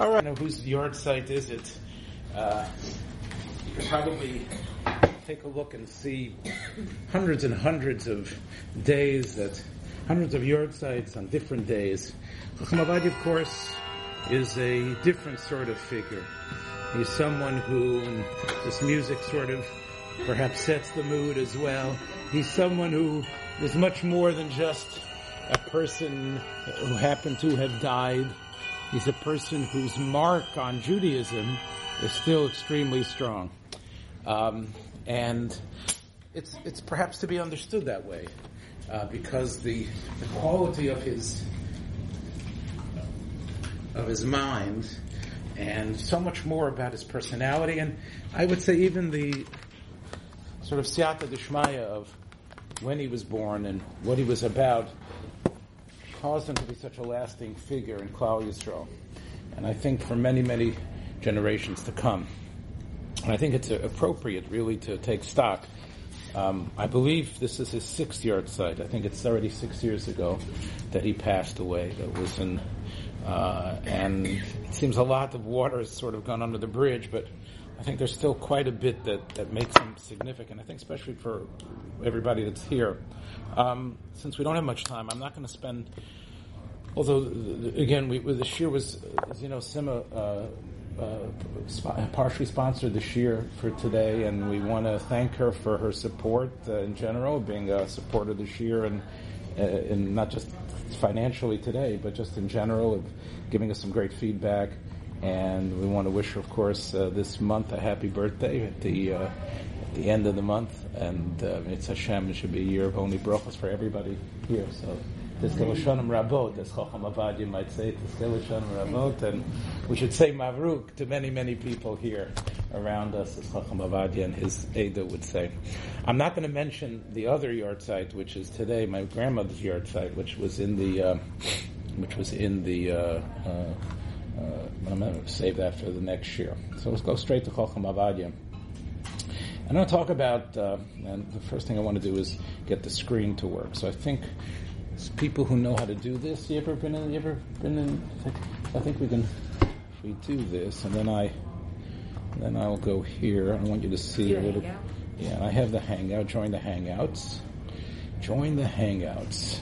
All right, now whose yahrzeit is it? Uh, you could probably take a look and see hundreds and hundreds of days that, hundreds of yahrzeits on different days. Chacham of course, is a different sort of figure. He's someone who, and this music sort of perhaps sets the mood as well. He's someone who is much more than just a person who happened to have died. He's a person whose mark on Judaism is still extremely strong. Um, and it's, it's perhaps to be understood that way, uh, because the, the quality of his, of his mind and so much more about his personality and I would say even the sort of siyata dishmaya of when he was born and what he was about caused him to be such a lasting figure in Klal Yisrael. And I think for many, many generations to come. And I think it's appropriate really to take stock. Um, I believe this is his sixth yahrzeit. I think it's already six years ago that he passed away. That was in, uh, and it seems a lot of water has sort of gone under the bridge, but I think there's still quite a bit that, that makes them significant. I think especially for everybody that's here. Um, since we don't have much time, I'm not going to spend. Although again, we, the year was, as you know, Sima uh, uh, partially sponsored the year for today, and we want to thank her for her support uh, in general, being a supporter this year, and uh, and not just financially today, but just in general, of giving us some great feedback. And we want to wish of course, uh, this month a happy birthday at the uh, at the end of the month. And uh, it's Hashem. It should be a year of only brachas for everybody here. So. Tizkel Shonim Rabot, as Chacham Ovadiah might say, Tizkel Shonim Rabot, and we should say Mavruk to many, many people here around us, as Chacham Ovadiah and his Ada would say. I'm not going to mention the other yahrzeit, which is today my grandmother's yahrzeit, which was in the, uh, which was in the, uh, uh, uh, I'm going to save that for the next year. So let's go straight to Chacham Ovadiah. I'm going to talk about, uh, and the first thing I want to do is get the screen to work. So I think people who know how to do this. You ever been in? You ever been in? I think we can. If we do this, and then I, then I'll go here. I want you to see a little. Yeah, I have the Hangout. Join the Hangouts. Join the Hangouts.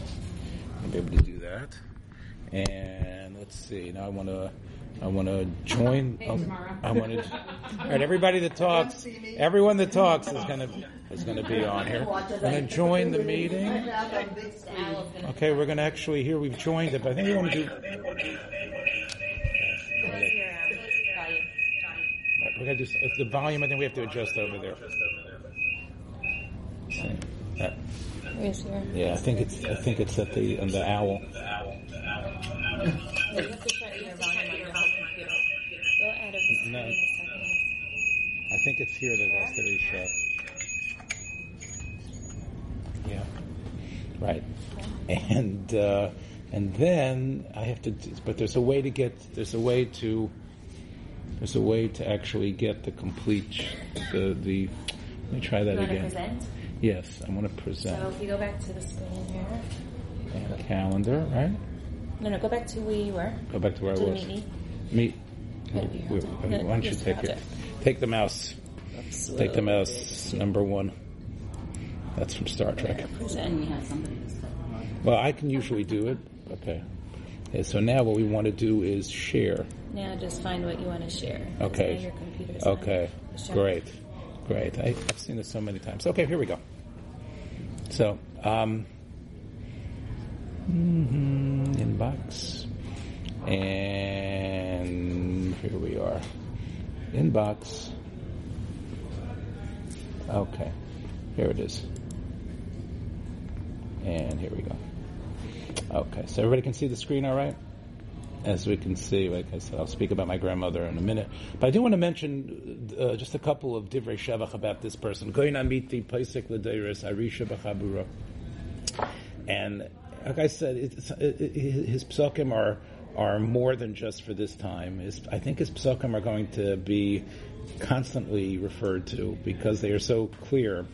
I'll be able to do that. And let's see. Now I want to I want to join. Oh, I want to. All right, everybody that talks, everyone that talks is going to is going to be on here. We're going to join the meeting. Okay, we're going to actually here we've joined it, but I think we want to do. We're going to do uh, the volume. I think we have to adjust over there. Yeah, I think it's I think it's at the on the owl. No. I think it's here that has to reset. Yeah. Right. And uh, and then I have to, but there's a way to get, there's a way to, there's a way to actually get the complete, the, the let me try that you again. present? Yes, I want to present. So if you go back to the screen here. And calendar, right? No, no, go back to where you were. Go back to where to I was. Meet. Be Why don't you take it? it. Take the mouse. Take the mouse. Number one. That's from Star Trek. Well, I can usually do it. Okay. Okay, so now what we want to do is share. Now just find what you want to share. Okay. Okay. Great. Great. I, I've seen this so many times. Okay, here we go. So, um, mhm, inbox. And here we are. Inbox. Okay. Here it is. And here we go. Okay, so everybody can see the screen all right? As we can see, like I said, I'll speak about my grandmother in a minute. But I do want to mention uh, just a couple of divrei shevach about this person. And like I said, it, his psukim are are more than just for this time. His, I think his psukim are going to be constantly referred to because they are so clear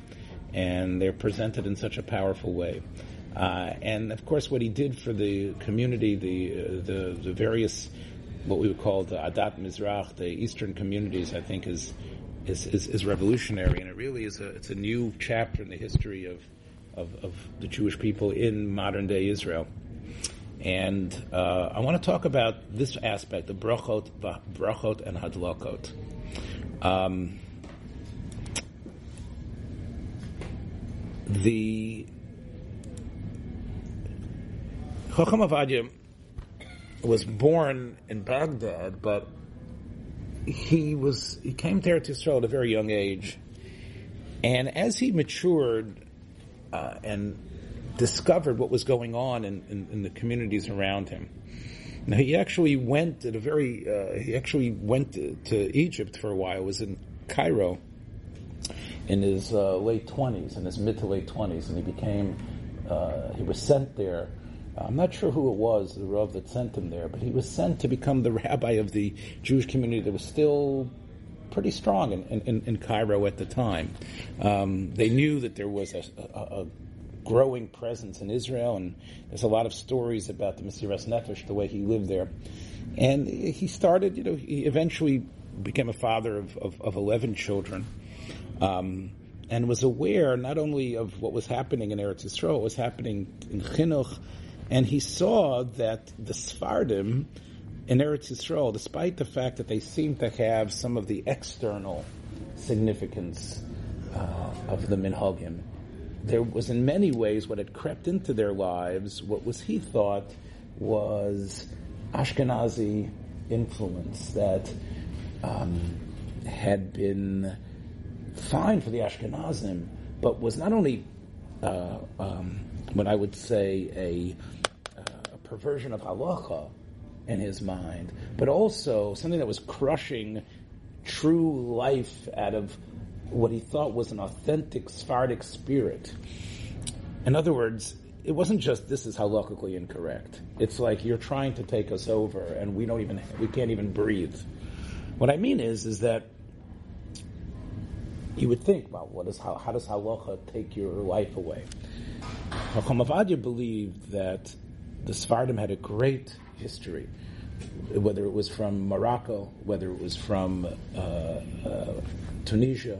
and they're presented in such a powerful way. Uh, and of course, what he did for the community, the uh, the, the various what we would call the Adat Mizrach, the Eastern communities, I think is is, is, is revolutionary, and it really is a it's a new chapter in the history of of, of the Jewish people in modern day Israel. And uh, I want to talk about this aspect of brachot, brachot and hadlakot. Um, the Chacham Ovadiah was born in Baghdad, but he was he came there to Eretz Yisrael at a very young age, and as he matured uh, and discovered what was going on in, in, in, the communities around him. Now he actually went at a very uh, he actually went to, to, Egypt for a while. Was in Cairo in his uh, late twenties, in his mid to late twenties, and he became uh, he was sent there I'm not sure who it was, the Rav that sent him there, but he was sent to become the rabbi of the Jewish community that was still pretty strong in, in, in Cairo at the time. Um, they knew that there was a, a, a, growing presence in Israel, and there's a lot of stories about the Mesiras Nefesh, the way he lived there. And he started, you know, he eventually became a father of, of, of 11 children. Um, and was aware not only of what was happening in Eretz Yisrael, what was happening in Chinuch, and he saw that the Sfardim in Eretz Yisrael, despite the fact that they seem to have some of the external significance uh, of the Minhagim, there was in many ways what had crept into their lives, what was he thought was Ashkenazi influence that um, had been fine for the Ashkenazim, but was not only uh, um, what I would say a perversion of halacha in his mind, but also something that was crushing true life out of what he thought was an authentic Sephardic spirit. In other words, it wasn't just this is halakhically incorrect. It's like you're trying to take us over and we don't even we can't even breathe. What I mean is is that you would think, well, what is how, how does halacha take your life away? Chacham Ovadiah believed that the Sephardim had a great history, whether it was from Morocco, whether it was from uh, uh, Tunisia,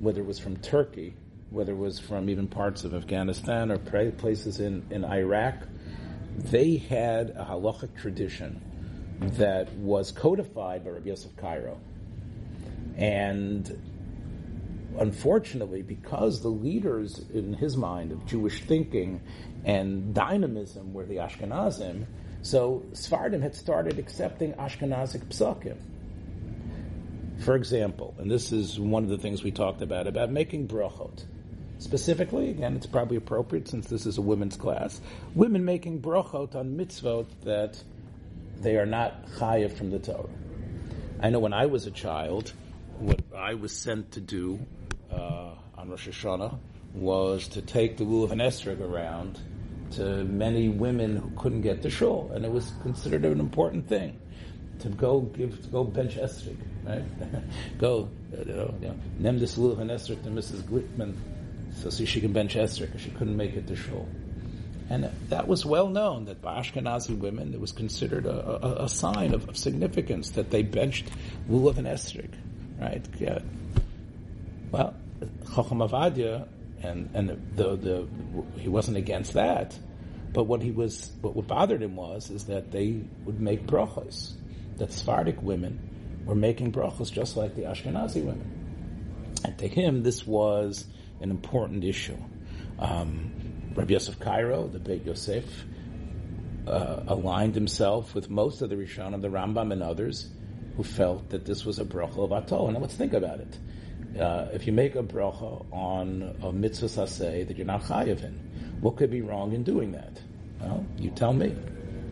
whether it was from Turkey, whether it was from even parts of Afghanistan or places in, in Iraq, they had a halachic tradition that was codified by Rabbi Yosef Karo. And unfortunately, because the leaders in his mind of Jewish thinking and dynamism were the Ashkenazim, so Sfardim had started accepting Ashkenazic psakim. For example, and this is one of the things we talked about, about making brachot. Specifically, again, it's probably appropriate since this is a women's class, women making brachot on mitzvot that they are not chayav from the Torah. I know when I was a child, what I was sent to do uh, on Rosh Hashanah was to take the lulav and esrog around to many women who couldn't get to shul, and it was considered an important thing to go give to go bench esrog, right? go, you know, name this lulav and to Mrs. Glickman, so, so she can bench esrog because she couldn't make it to shul. And that was well known that by Ashkenazi women, it was considered a, a, a sign of, of, significance that they benched lulav and esrog, right? Yeah. Well, Chacham Ovadiah, and and the, the he wasn't against that, but what he was what what bothered him was is that they would make brachos, that Sephardic women were making brachos just like the Ashkenazi women, and to him this was an important issue. Um, Rabbi Yosef Karo, the Beit Yosef, uh, aligned himself with most of the Rishonim, the Rambam, and others who felt that this was a bracha of Atol. And let's think about it uh, if you make a bracha on a mitzvah saseh that you're not chayiv in, what could be wrong in doing that? Well, you tell me.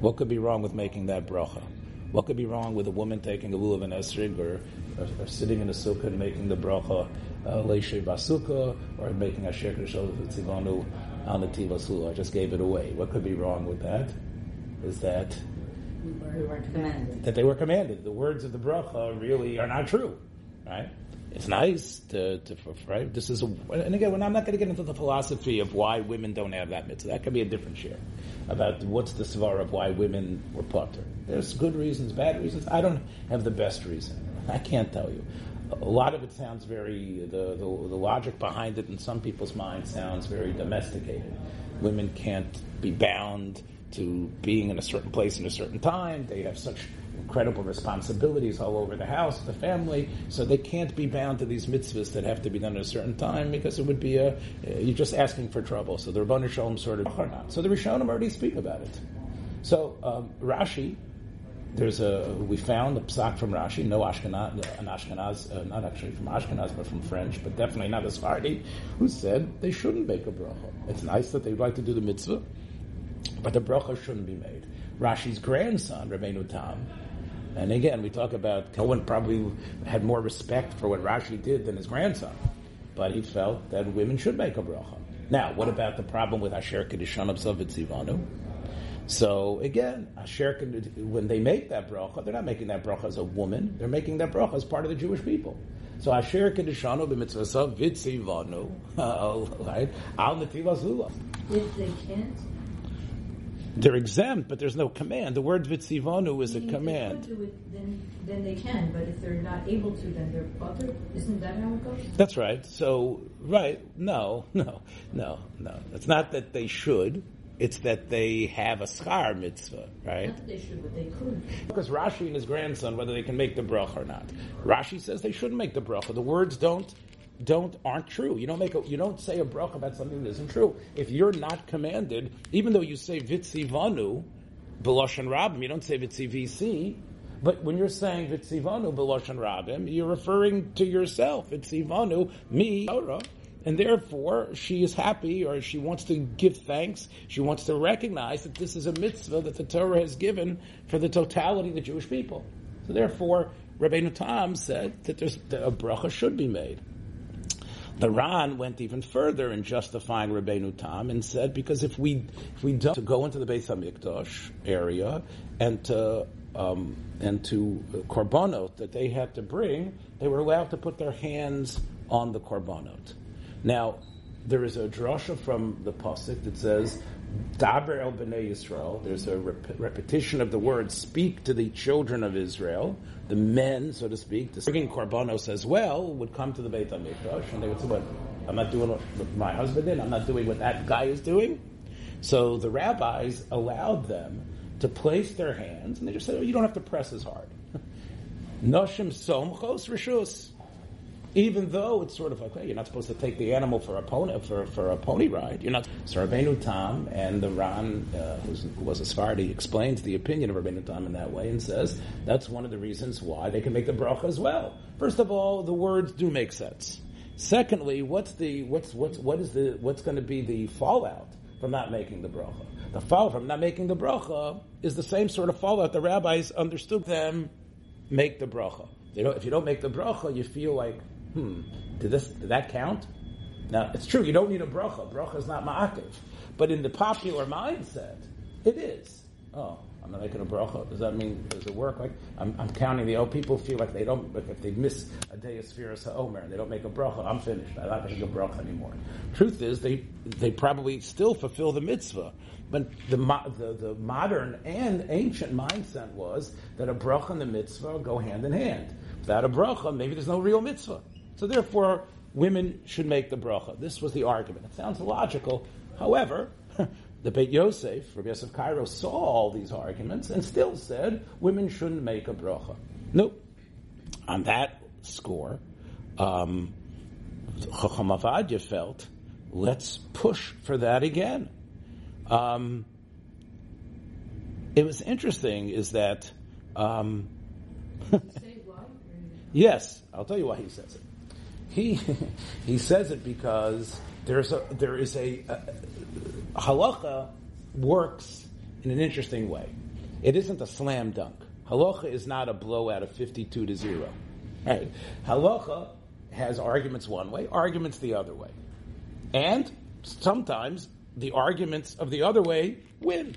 What could be wrong with making that bracha? What could be wrong with a woman taking a lulav and esrog or, or, or, sitting in a sukkah and making the bracha uh, leishe basukkah or making a sheker tzivanu on the tivasula? I just gave it away. What could be wrong with that? Is that were commanded. That they were commanded. The words of the bracha really are not true, right? It's nice to, to right. This is a, and again, I'm not going to get into the philosophy of why women don't have that mitzvah. That could be a different share about what's the svar of why women were potter. There's good reasons, bad reasons. I don't have the best reason. I can't tell you. A lot of it sounds very the, the, the logic behind it in some people's minds sounds very domesticated. Women can't be bound to being in a certain place in a certain time. They have such incredible responsibilities all over the house, the family, so they can't be bound to these mitzvahs that have to be done at a certain time because it would be a, you're just asking for trouble. So the Rabbanu Shalom sort of. So the Rishonim already speak about it. So um, Rashi, there's a we found a psak from Rashi, no Ashkenaz, an Ashkenaz, uh, not actually from Ashkenaz, but from French, but definitely not a Sephardi, who said they shouldn't make a bracha. It's nice that they'd like to do the mitzvah, but the bracha shouldn't be made. Rashi's grandson, Rabbeinu Tam, and again, we talk about Cohen probably had more respect for what Rashi did than his grandson, but he felt that women should make a bracha. Now, what about the problem with Asher Kedishon Zivanu? So again, Asher, when they make that bracha, they're not making that bracha as a woman; they're making that bracha as part of the Jewish people. So Asher Kedishanu b'mitzvasav vitzivanu, right? Al netivas If they can't, they're exempt, but there's no command. The word vitzivonu is a command. It, then, then they can, but if they're not able to, then they're potter. Isn't that how it goes? That's right. So, right, no, no, no, no. It's not that they should. It's that they have a schar mitzvah, right? Not that they should, but they could. Because Rashi and his grandson, whether they can make the bracha or not. Rashi says they shouldn't make the bracha. The words don't don't aren't true. You don't make a, you don't say a bracha about something that isn't true. If you're not commanded, even though you say vitzivanu, beloshan rabim, you don't say vitzivisi. But when you're saying vitzivanu beloshan rabim, you're referring to yourself. Vitzivanu me Torah. And therefore, she is happy or she wants to give thanks. She wants to recognize that this is a mitzvah that the Torah has given for the totality of the Jewish people. So therefore, Rabbeinu Tam said that, that a bracha should be made. The Ran went even further in justifying Rabbeinu Tam and said, because if we if we don't to go into the Beis Hamikdash area and to um, and to korbanot that they had to bring, they were allowed to put their hands on the korbanot. Now, there is a drasha from the pasuk that says, "Daber el bnei Yisrael." There's a rep- repetition of the word "speak to the children of Israel." The men, so to speak, the bringing korbanos as well, would come to the Beit Hamikdash, and they would say, "But I'm not doing what my husband did. I'm not doing what that guy is doing." So the rabbis allowed them to place their hands, and they just said, oh, "You don't have to press as hard." Noshim somchos rishus even though it's sort of like, hey, you're not supposed to take the animal for a pony for, for a pony ride. You're not. So Rabbeinu Tam and the Ran, uh, who was a Sephardi, explains the opinion of Rabbeinu Tam in that way and says that's one of the reasons why they can make the bracha as well. First of all, the words do make sense. Secondly, what's the what's what's what is the what's going to be the fallout from not making the bracha? The fallout from not making the bracha is the same sort of fallout the rabbis understood them make the bracha. if you don't make the bracha, you feel like hmm, did this did that count? Now it's true you don't need a bracha. Bracha is not ma'akiv, but in the popular mindset, it is. Oh, I'm not making a bracha. Does that mean does it work? Like I'm, I'm counting the. Oh, people feel like they don't. Like if they miss a day of Sefiras Omer and they don't make a bracha, I'm finished. I'm not making a bracha anymore. Truth is, they they probably still fulfill the mitzvah. But the, the, the modern and ancient mindset was that a bracha and the mitzvah go hand in hand. Without a bracha, maybe there's no real mitzvah. So therefore, women should make the bracha. This was the argument. It sounds logical. However, the Beit Yosef, Rabbi Yosef Karo, saw all these arguments and still said women shouldn't make a bracha. Nope. On that score, um, Chacham Ovadiah felt, let's push for that again. Um, it was interesting is that, um, yes, I'll tell you why he says it. He he says it because there's a there is a, a halacha works in an interesting way. It isn't a slam dunk. Halacha is not a blowout of fifty-two to zero. Right? Halacha has arguments one way, arguments the other way, and sometimes the arguments of the other way win.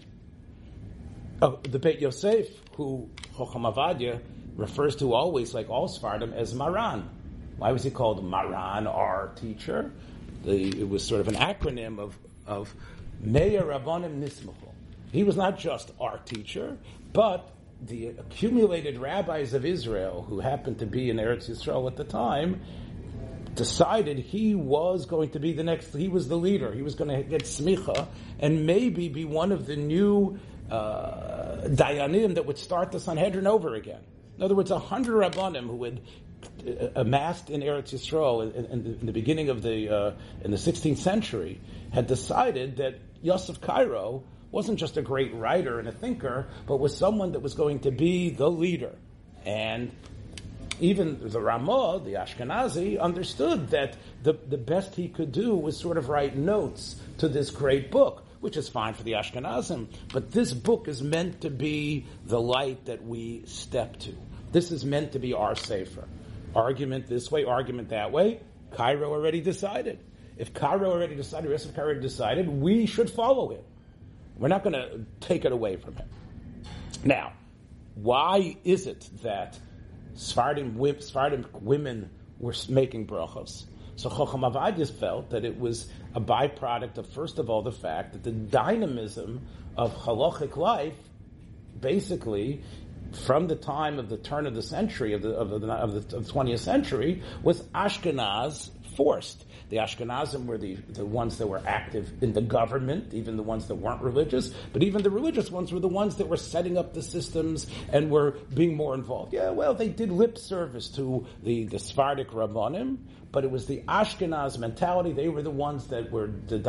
Oh, the Beit Yosef, who Chocham Ovadiah refers to always, like all Sfardim, as Maran. Why was he called Maran, our teacher? The, it was sort of an acronym of, of Meir Rabbanim Nismuchu. He was not just our teacher, but the accumulated rabbis of Israel who happened to be in Eretz Yisrael at the time decided he was going to be the next, he was the leader. He was going to get smicha and maybe be one of the new uh, dayanim that would start the Sanhedrin over again. In other words, a hundred rabbanim who had amassed in Eretz Yisrael in, in, in the beginning of the uh, in the 16th century had decided that Yosef Karo wasn't just a great writer and a thinker, but was someone that was going to be the leader. And even the Ramah, the Ashkenazi, understood that the, the best he could do was sort of write notes to this great book, which is fine for the Ashkenazim. But this book is meant to be the light that we step to. This is meant to be our safer. Argument this way, argument that way. Karo already decided. If Karo already decided, Yosef Karo already decided, we should follow him. We're not going to take it away from him. Now, why is it that Sephardim, Sephardim women were making brachos. So Chocham Avadias felt that it was a byproduct of, first of all, the fact that the dynamism of halachic life, basically, from the time of the turn of the century, of the, of the, of the, of the 20th century, was Ashkenaz forced. The Ashkenazim were the, the ones that were active in the government, even the ones that weren't religious, but even the religious ones were the ones that were setting up the systems and were being more involved. Yeah, well, they did lip service to the, the Sephardic Rabbanim, but it was the Ashkenaz mentality. They were the ones that were the,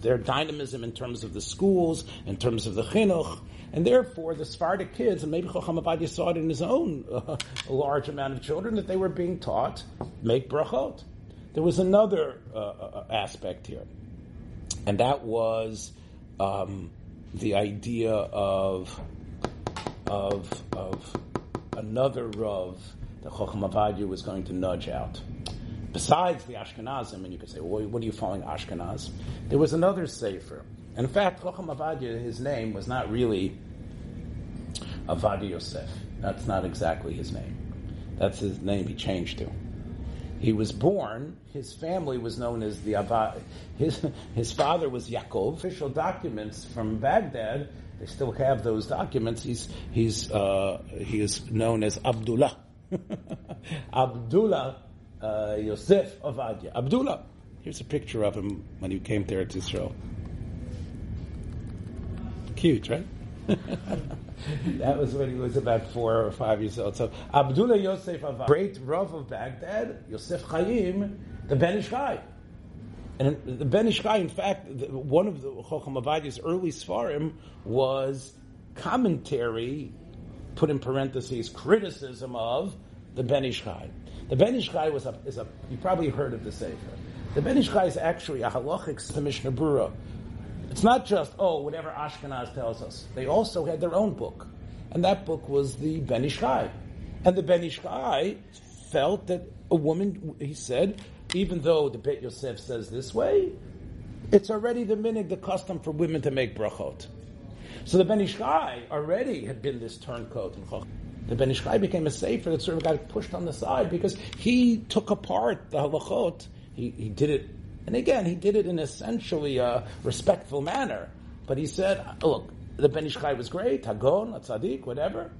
their dynamism in terms of the schools, in terms of the chinuch, and therefore the Sephardic kids, and maybe Chacham Ovadiah saw it in his own uh, large amount of children, that they were being taught make brachot. There was another uh, uh, aspect here, and that was um, the idea of of of another Rav that Chacham Ovadiah was going to nudge out. Besides the Ashkenazim, and you could say, well, what are you following Ashkenaz? There was another Sefer. In fact, Chacham Ovadiah, his name was not really Ovadiah Yosef. That's not exactly his name. That's his name he changed to he was born, his family was known as the Ava. His, his father was Yaakov. Official documents from Baghdad, they still have those documents. He's, he's, uh, he is known as Abdullah. Abdullah uh, Yosef Ovadiah. Abdullah. Here's a picture of him when he came there to Israel. Cute, right? that was when he was about four or five years old. So Abdullah Yosef of great Rav of Baghdad, Yosef Chaim, the Ben Ish Chai. And the Ben Ish Chai, in fact, one of the Chocham Ovadiah's early Sfarim was commentary, put in parentheses, criticism of the Ben Ish Chai. The Ben Ish Chai was a, is a, you probably heard of the Sefer. The Ben Ish Chai is actually a halachic to Mishnah Berurah it's not just, oh, whatever Ashkenaz tells us. They also had their own book. And that book was the Ben Ish And the Ben Ish felt that a woman, he said, even though the Bet Yosef says this way, it's already the minig, the custom for women to make brachot. So the Ben Ish already had been this turncoat. The Ben Ish Chai became a sefer that sort of got pushed on the side because he took apart the halachot. He, he did it and again, he did it in essentially a respectful manner. But he said, look, the Ben Ish Chai was great, Hagon, tzaddik, whatever.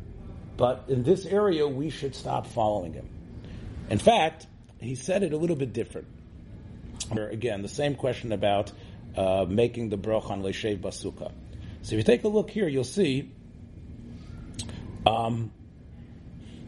But in this area, we should stop following him. In fact, he said it a little bit different. Again, the same question about uh, making the broch on Leshev Basuka. So if you take a look here, you'll see um,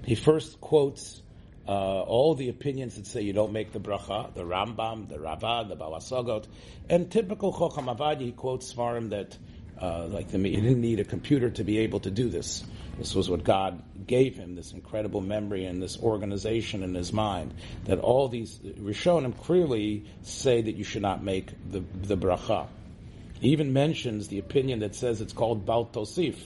he first quotes uh, all the opinions that say you don't make the bracha, the Rambam, the Rava, the Balasagot, and typical Chocham Avadi, quotes Svarim that uh, like the, he didn't need a computer to be able to do this. This was what God gave him, this incredible memory and this organization in his mind. That all these Rishonim clearly say that you should not make the, the bracha. He even mentions the opinion that says it's called Bal Tosif,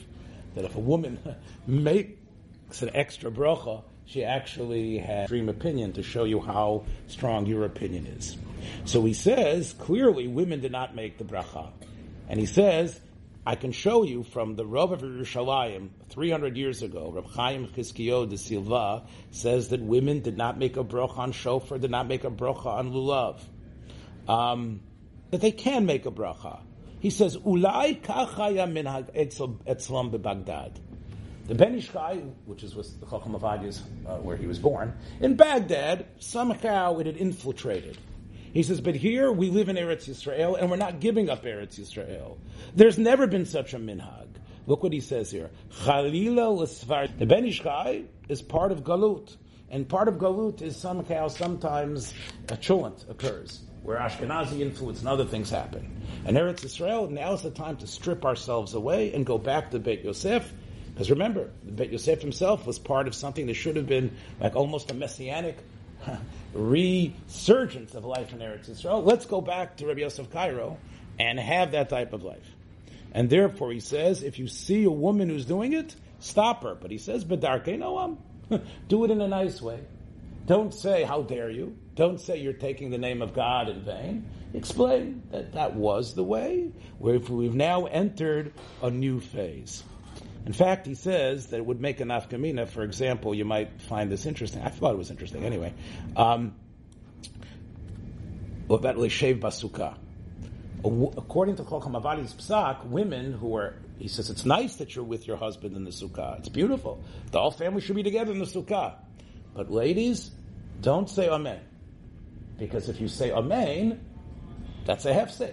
that if a woman makes an extra bracha, she actually had dream opinion to show you how strong your opinion is. So he says, clearly women did not make the bracha. And he says, I can show you from the Rav of Yerushalayim 300 years ago, Rav Chaim Chizkiyo de Silva says that women did not make a bracha on shofar, did not make a bracha on lulav. Um, that they can make a bracha. He says, Ulai kachaya minhag etzlam beBaghdad. The Ben Ish Chai, which is with the Chacham Avadias, uh, where he was born, in Baghdad, somehow it had infiltrated. He says, but here we live in Eretz Yisrael and we're not giving up Eretz Yisrael. There's never been such a minhag. Look what he says here. Chalila. The Ben Ish Chai is part of Galut. And part of Galut is somehow, sometimes, a chulant occurs where Ashkenazi influence and other things happen. And Eretz Yisrael, now is the time to strip ourselves away and go back to Beit Yosef. Because remember, Beit Yosef himself was part of something that should have been like almost a messianic resurgence of life in Eretz Yisrael. Let's go back to Rabbi Yosef Karo and have that type of life. And therefore, he says, if you see a woman who's doing it, stop her. But he says, "Bedarke noam, do it in a nice way. Don't say, "How dare you." Don't say you're taking the name of God in vain. Explain that that was the way. We've now entered a new phase. In fact, he says that it would make a nafkamina. For example, you might find this interesting. I thought it was interesting anyway. Um, about Leshev Basuka. According to Chol Hamavadi's psak, women who are, he says, it's nice that you're with your husband in the sukkah. It's beautiful. The whole family should be together in the sukkah. But ladies, don't say amen. Because if you say amen, that's a hefsek.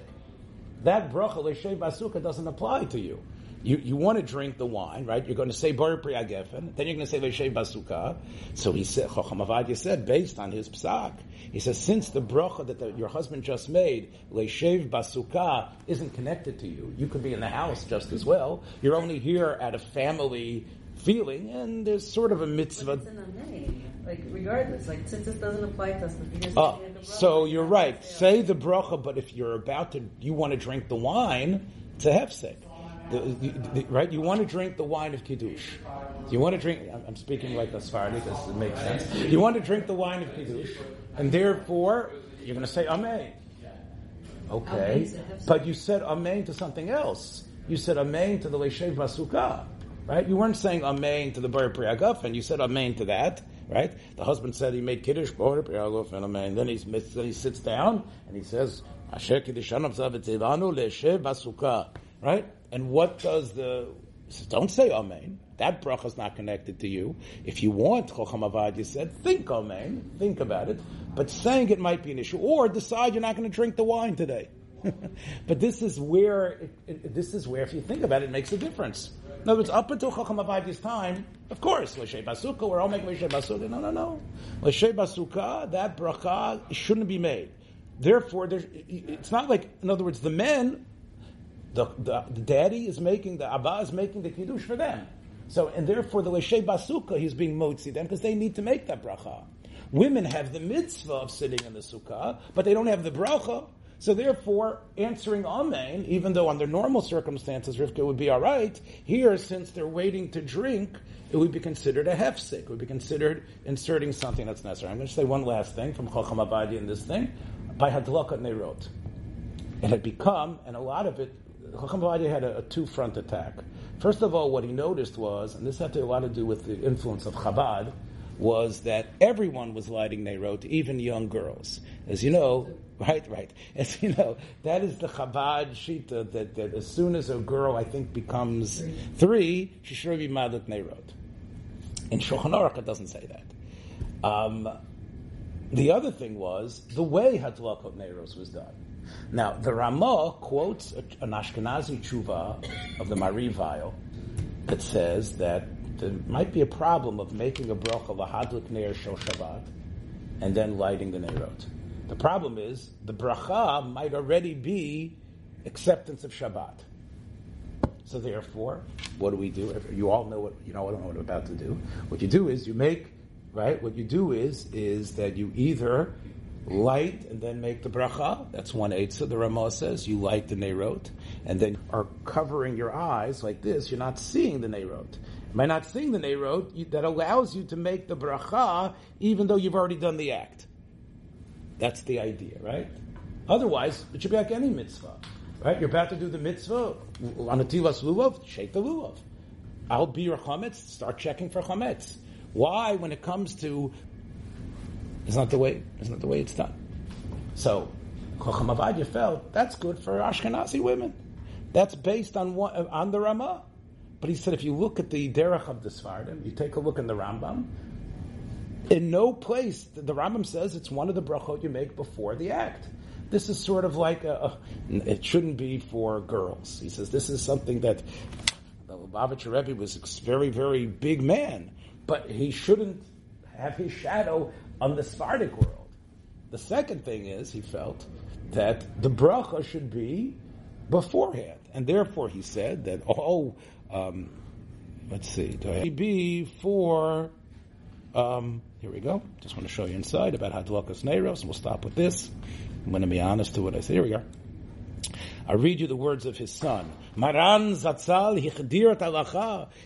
That bracha Leshev Basuka doesn't apply to you. You, you want to drink the wine, right? You're going to say Bar Priyagefen, then you're going to say Veshev Basuka. So he said, Chacham Ovadiah said, based on his psak, he says, since the bracha that the, your husband just made, Leshev Basuka, isn't connected to you, you could be in the house just as well. You're only here at a family feeling, and there's sort of a mitzvah. Like regardless, like since this doesn't apply to us, oh, so you're right. Say the bracha, but if you're about to, you want to drink the wine, it's a hefsek. The, the, the, right? You want to drink the wine of Kiddush. You want to drink, I'm speaking like a Sephardi it makes sense. You want to drink the wine of Kiddush, and therefore, you're going to say Amen. Okay. But you said Amen to something else. You said Amen to the Leshev Basukah. Right? You weren't saying Amen to the Bar and you said Amen to that. Right? The husband said he made Kiddush, Bar Priaguf, and Amen. Then, he's, then he sits down, and he says, Asher Kiddushan of Leshev Basukah. Right? And what does the don't say Amen. That bracha is not connected to you. If you want Chocham Avad, you said, think Amen, think about it. But saying it might be an issue. Or decide you're not going to drink the wine today. but this is where, it, it, this is where, if you think about it, it makes a difference. In other words, up until Chocham Avadi's time, of course, L'Shei Basuka, we're all making L'Shei Basuka. No, no, no. L'Shei Basuka, that bracha shouldn't be made. Therefore, it's not like, in other words, the men the, the, the, daddy is making, the Abba is making the Kiddush for them. So, and therefore the Leshe Basuka, he's being motzi them because they need to make that bracha. Women have the mitzvah of sitting in the sukkah, but they don't have the bracha. So therefore, answering Amen, even though under normal circumstances Rivka would be alright, here, since they're waiting to drink, it would be considered a hefsek. It would be considered inserting something that's necessary. I'm going to say one last thing from Chacham Abadi in this thing. By Hadlakat Neirot. It had become, and a lot of it Chacham Bavadia had a, a two-front attack. First of all, what he noticed was, and this had a lot to do with the influence of Chabad, was that everyone was lighting Neirot, even young girls. As you know, right, right. As you know, that is the Chabad Shita, that, that as soon as a girl, I think, becomes three, she should be Madat Neirot. In Shulchan Aruch, doesn't say that. Um, the other thing was the way Hadlakot Neiros was done. Now, the Ramah quotes an Ashkenazi tshuva of the Marivile that says that there might be a problem of making a bracha lahadlik neir shel Shabbat and then lighting the neirot. The problem is the bracha might already be acceptance of Shabbat. So therefore, what do we do? You all know what you know. I don't know what I'm about to do. What you do is you make right. What you do is is that you either light and then make the bracha. That's one eitzah. The Ramah says you light the neirot and then are covering your eyes like this. You're not seeing the neirot. By not seeing the neirot, that allows you to make the bracha even though you've already done the act. That's the idea, right? Otherwise, it should be like any mitzvah. Right? You're about to do the mitzvah on a tilas lulav, shake the lulav. I'll be your chametz, start checking for chametz. Why, when it comes to, it's not the way, it's not the way it's done. So, Chacham Ovadiah felt that's good for Ashkenazi women. That's based on on the Ramah. But he said if you look at the Derech of the Svardim, you take a look in the Rambam, in no place, the Rambam says it's one of the brachot you make before the act. This is sort of like a, a it shouldn't be for girls. He says this is something that the Lubavitcher Rebbe was a very, very big man, but he shouldn't have his shadow on the Sephardic world. The second thing is, he felt that the bracha should be beforehand, and therefore he said that oh, um, let's see, do I be for, um, here we go. Just want to show you inside about Hadlakas Neiros, and we'll stop with this. I'm going to be honest to what I say. Here we go. I'll read you the words of his son. Maran Zatzal.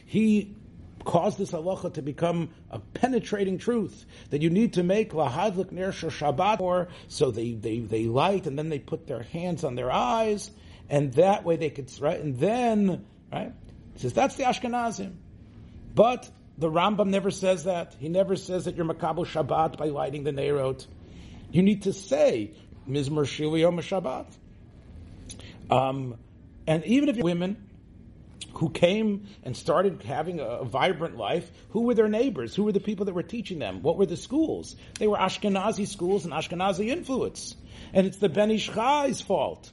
He caused this halacha to become a penetrating truth that you need to make lahadlik ner Shabbat or so they, they, they light and then they put their hands on their eyes and that way they could right and then right says that's the Ashkenazim. But the Rambam never says that. He never says that you're makabel Shabbat by lighting the Neirot you need to say Mizmor Shili Yom Shabbat um, and even if women who came and started having a, vibrant life, who were their neighbors? Who were the people that were teaching them? What were the schools? They were Ashkenazi schools and Ashkenazi influence. And it's the Ben Ish Chai's fault.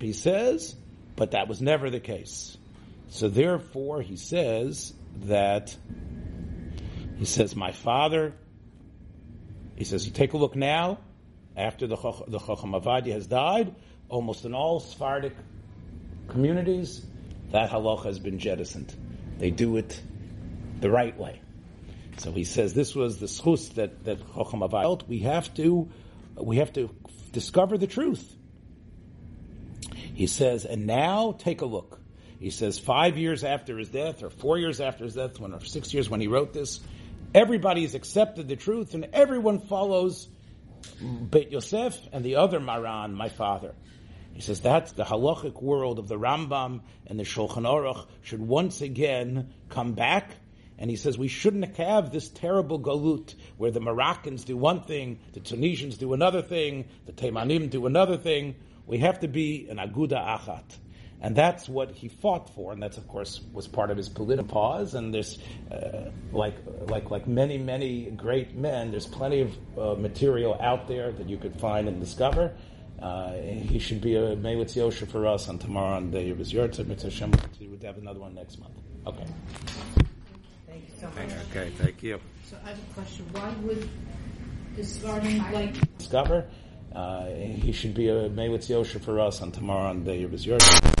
He says, but that was never the case. So therefore, he says that, he says, my father, he says, you take a look now, after the, the Chacham Ovadiah has died, almost in all Sephardic communities, that halacha has been jettisoned. They do it the right way. So he says this was the schus that that Chacham Ovadiah We have to we have to discover the truth. He says, and now take a look. He says five years after his death, or four years after his death, when or six years when he wrote this, everybody has accepted the truth, and everyone follows Beit Yosef and the other Maran, my father. He says that's the halachic world of the Rambam and the Shulchan Aruch should once again come back. And he says we shouldn't have this terrible galut where the Moroccans do one thing, the Tunisians do another thing, the Teimanim do another thing. We have to be an aguda achat. And that's what he fought for, and that's of course was part of his political pause. And there's, uh, like like like many many great men, there's plenty of uh, material out there that you could find and discover. Uh, he should be a Mewitz Yosha for us on tomorrow on the Yerbis Yortzim. It's Hashem. We would have another one next month. Okay. Thank you so much. Okay, thank you. So I have a question. Why would the starting like Discover. Uh, he should be a Mewitz Yosha for us on tomorrow on the Yerbis Yortzim.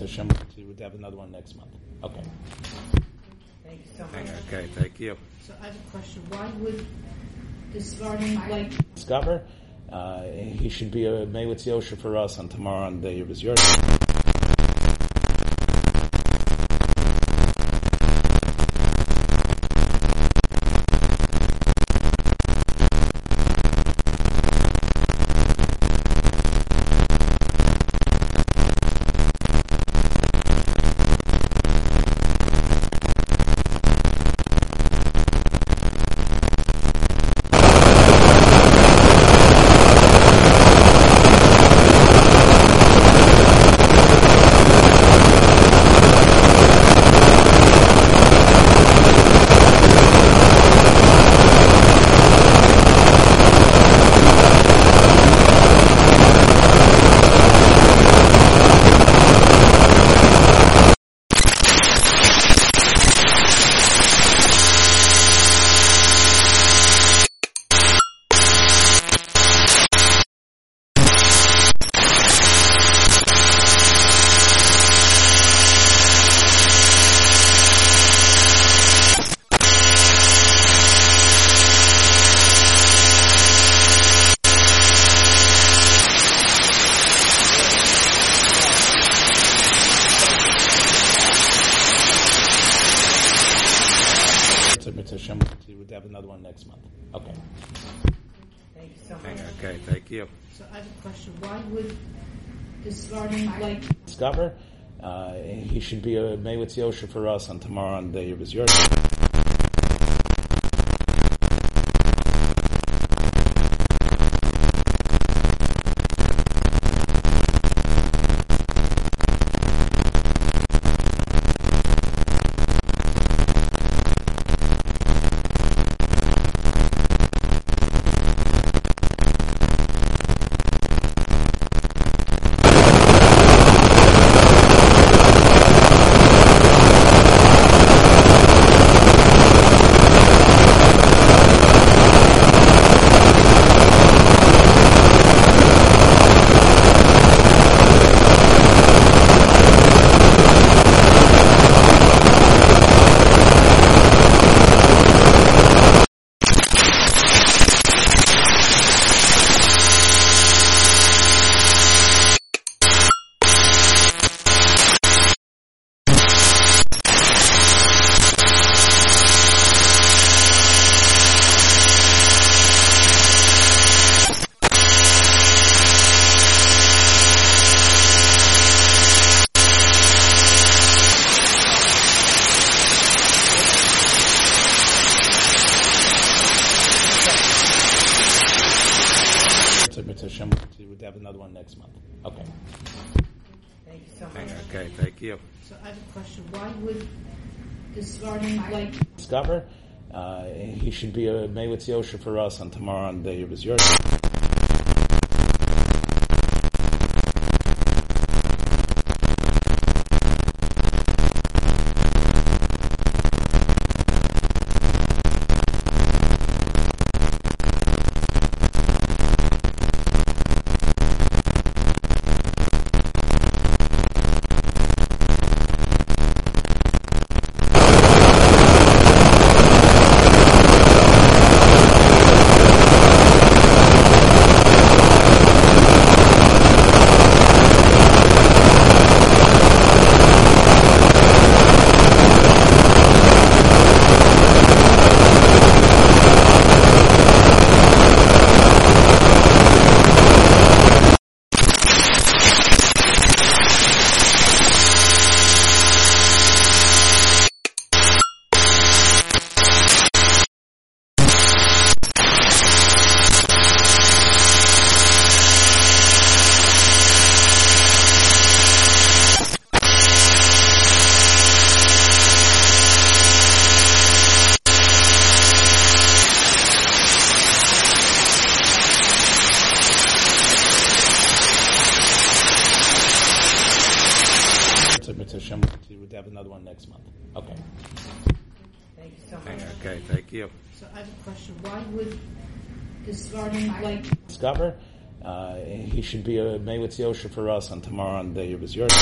It's Hashem. We would have another one next month. Okay. Thank you so much. Okay, thank you. so I have a question. Why would the starting like Discover. Uh, he should be a Mewitz Yosha for us on tomorrow on the Yerbis Yortzim. Discarding like Discover, uh, he should be a Melitz Yosher for us on tomorrow on the day of his yard. So, Mitzvah Hashem, we would have another one next month. Okay. Thank you so much. Okay, thank you. so I have a question. Why would discarding like Discover, uh, he should be a Melitz Yosher for us on tomorrow on the day of his yard. So, Mitzvah Hashem, we would have another one next month. Okay. Thank you so much. Okay, thank you. so I have a question. Why would Discover, uh, he should be a Melitz Yosher for us on tomorrow on the his yard.